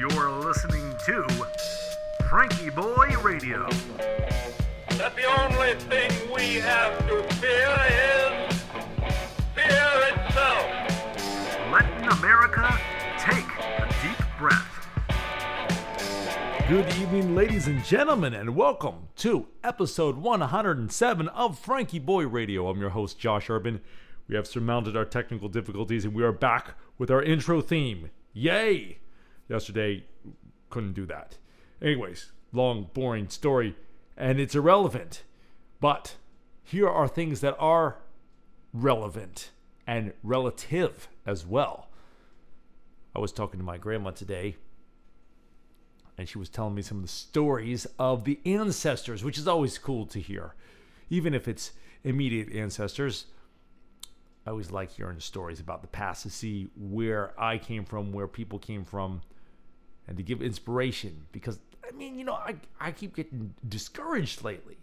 You're listening to FrankieBoi Radio. that the only thing we have to fear is fear itself. Letting America take a deep breath. Good evening, ladies and gentlemen, and welcome to episode 107 of FrankieBoi Radio. I'm your host, Josh Urban. We have surmounted our technical difficulties and we are back with our intro theme. Yay! Yesterday, couldn't do that. Anyways, long, boring story, and it's irrelevant. But here are things that are relevant and relative as well. I was talking to my grandma today and she was telling me some of the stories of the ancestors, which is always cool to hear. Even if it's immediate ancestors, I always like hearing stories about the past to see where I came from, where people came from, and to give inspiration. Because, I mean, you know, I, I keep getting discouraged lately,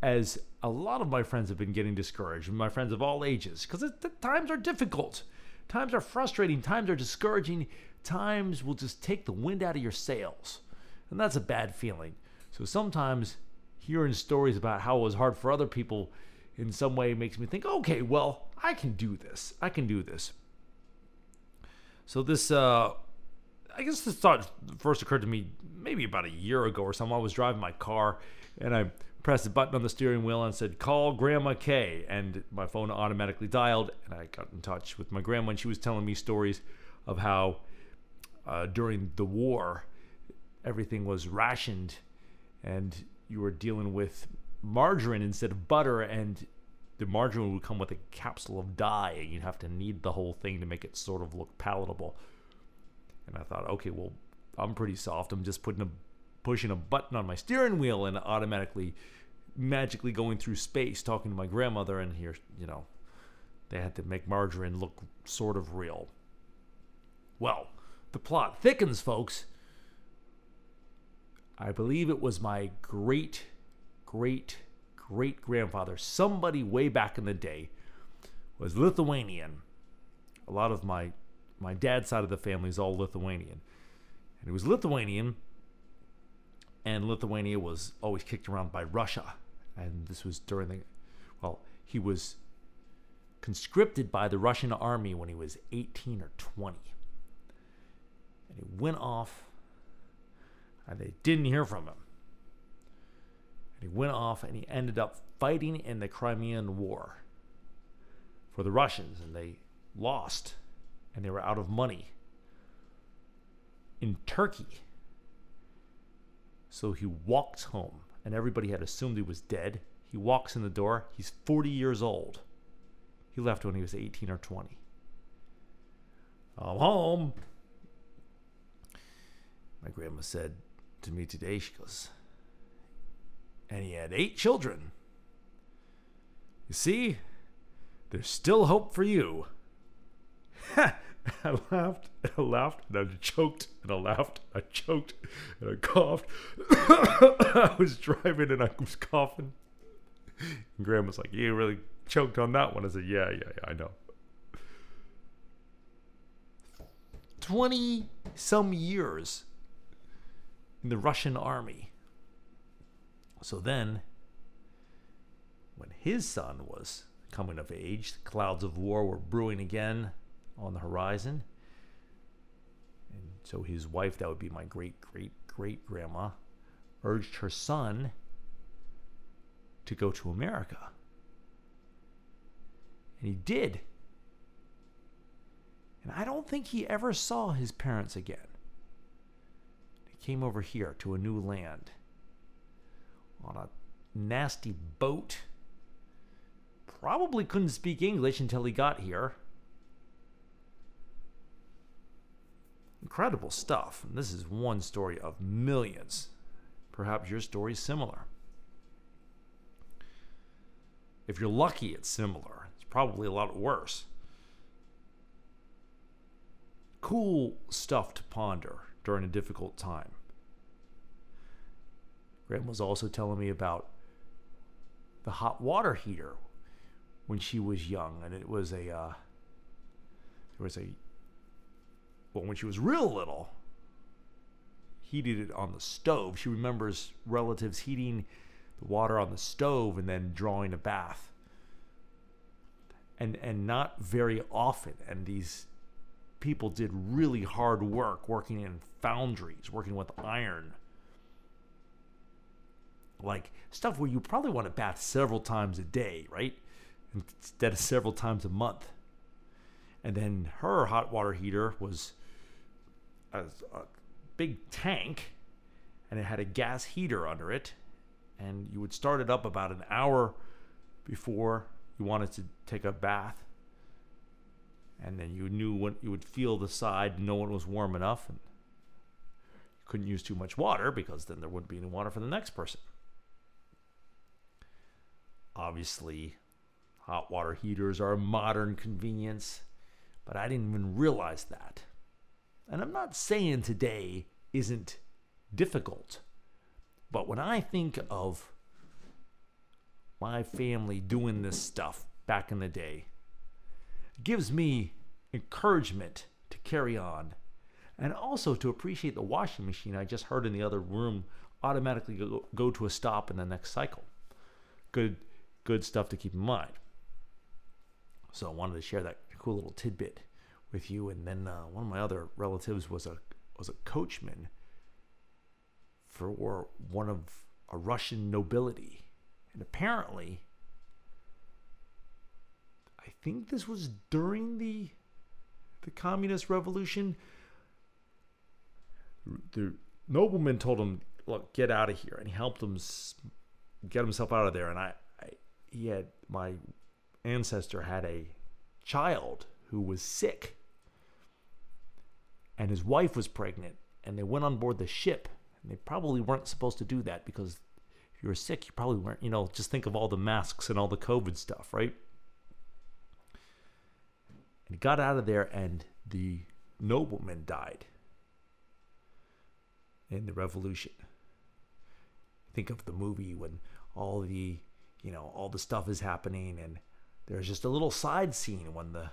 as a lot of my friends have been getting discouraged, my friends of all ages, because the times are difficult. Times are frustrating. Times are discouraging. Times will just take the wind out of your sails. And that's a bad feeling. So sometimes hearing stories about how it was hard for other people in some way makes me think, okay, well, I can do this. I can do this. So this, uh, I guess this thought first occurred to me maybe about a year ago or something. I was driving my car and I pressed a button on the steering wheel and said, call Grandma Kay. And my phone automatically dialed and I got in touch with my grandma and she was telling me stories of how uh, during the war, everything was rationed and you were dealing with margarine instead of butter and the margarine would come with a capsule of dye and you'd have to knead the whole thing to make it sort of look palatable and i thought okay well i'm pretty soft. I'm just putting a pushing a button on my steering wheel and automatically magically going through space talking to my grandmother. And here you know they had to make margarine look sort of real. Well the plot thickens folks. I believe it was my great, great, great grandfather, somebody way back in the day, was Lithuanian. A lot of my my dad's side of the family is all Lithuanian, and he was Lithuanian. And Lithuania was always kicked around by Russia, and this was during the, well, he was conscripted by the Russian army when he was 18 or 20, and he went off and they didn't hear from him. And he went off and he ended up fighting in the Crimean War for the Russians, and they lost, and they were out of money in Turkey. So he walks home, and everybody had assumed he was dead. He walks in the door. He's 40 years old. He left when he was 18 or 20. I'm home. My grandma said, to me today. She goes, and he had eight children. You see, there's still hope for you. I laughed and I laughed and I choked and I laughed, I choked and I coughed. I was driving and I was coughing. And was like, You really choked on that one. I said, Yeah, yeah, yeah, I know. 20 some years in the Russian army. So then, when his son was coming of age, the clouds of war were brewing again on the horizon. And so his wife, that would be my great great great grandma, urged her son to go to America. And he did. And I don't think he ever saw his parents again He came over here to a new land on a nasty boat. Probably couldn't speak English until he got here. Incredible stuff. And this is one story of millions. Perhaps your story is similar. If you're lucky, it's similar. It's probably a lot worse. Cool stuff to ponder during a difficult time. Graham was also telling me about the hot water heater when she was young, and it was a uh, there was a well when she was real little, heated it on the stove. She remembers relatives heating the water on the stove and then drawing a bath. And and not very often. And these people did really hard work working in foundries, working with iron. Like stuff where you probably want to bath several times a day, right? Instead of several times a month. And then her hot water heater was a, a big tank and it had a gas heater under it. And you would start it up about an hour before you wanted to take a bath and then you knew when you would feel the side, know it was warm enough, and you couldn't use too much water because then there wouldn't be any water for the next person. Obviously, hot water heaters are a modern convenience, but I didn't even realize that. And I'm not saying today isn't difficult, but when I think of my family doing this stuff back in the day, gives me encouragement to carry on and also to appreciate the washing machine I just heard in the other room automatically go, go to a stop in the next cycle. Good good stuff to keep in mind. So I wanted to share that cool little tidbit with you. And then uh, one of my other relatives was a was a coachman for one of a Russian nobility, and apparently I think this was during the the communist revolution. The nobleman told him, "Look, get out of here," and he helped him get himself out of there. And I, I he had my ancestor had a child who was sick, and his wife was pregnant, and they went on board the ship. And they probably weren't supposed to do that because if you were sick, you probably weren't. You know, just think of all the masks and all the COVID stuff, right? and got out of there, and the nobleman died in the revolution. Think of the movie when all the, you know, all the stuff is happening, and there's just a little side scene when the,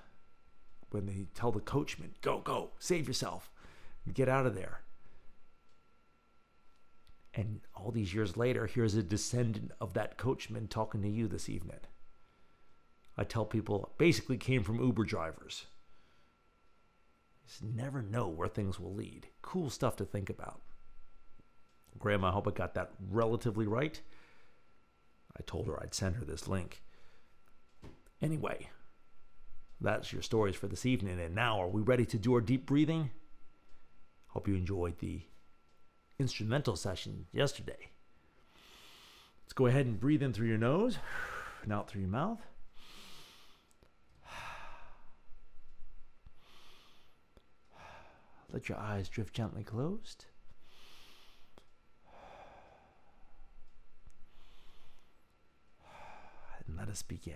when they tell the coachman, "Go, go, save yourself, get out of there." And all these years later, here's a descendant of that coachman talking to you this evening. I tell people basically came from Uber drivers. Just never know where things will lead. Cool stuff to think about. Grandma, I hope I got that relatively right. I told her I'd send her this link. Anyway, that's your stories for this evening. And now, are we ready to do our deep breathing? Hope you enjoyed the instrumental session yesterday. Let's go ahead and breathe in through your nose and out through your mouth. Let your eyes drift gently closed. And let us begin.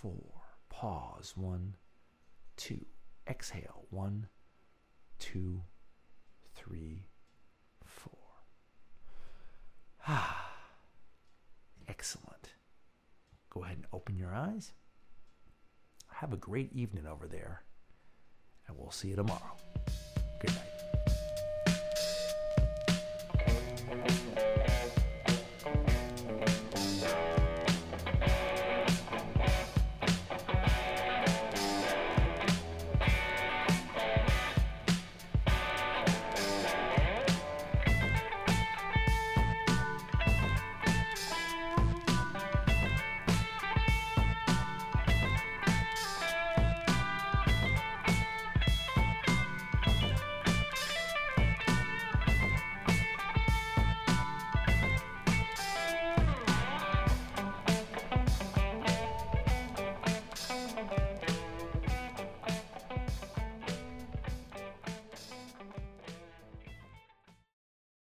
four. Pause. One, two. Exhale. One, two, three, four. Ah, excellent. Go ahead and open your eyes. Have a great evening over there and we'll see you tomorrow. Good night.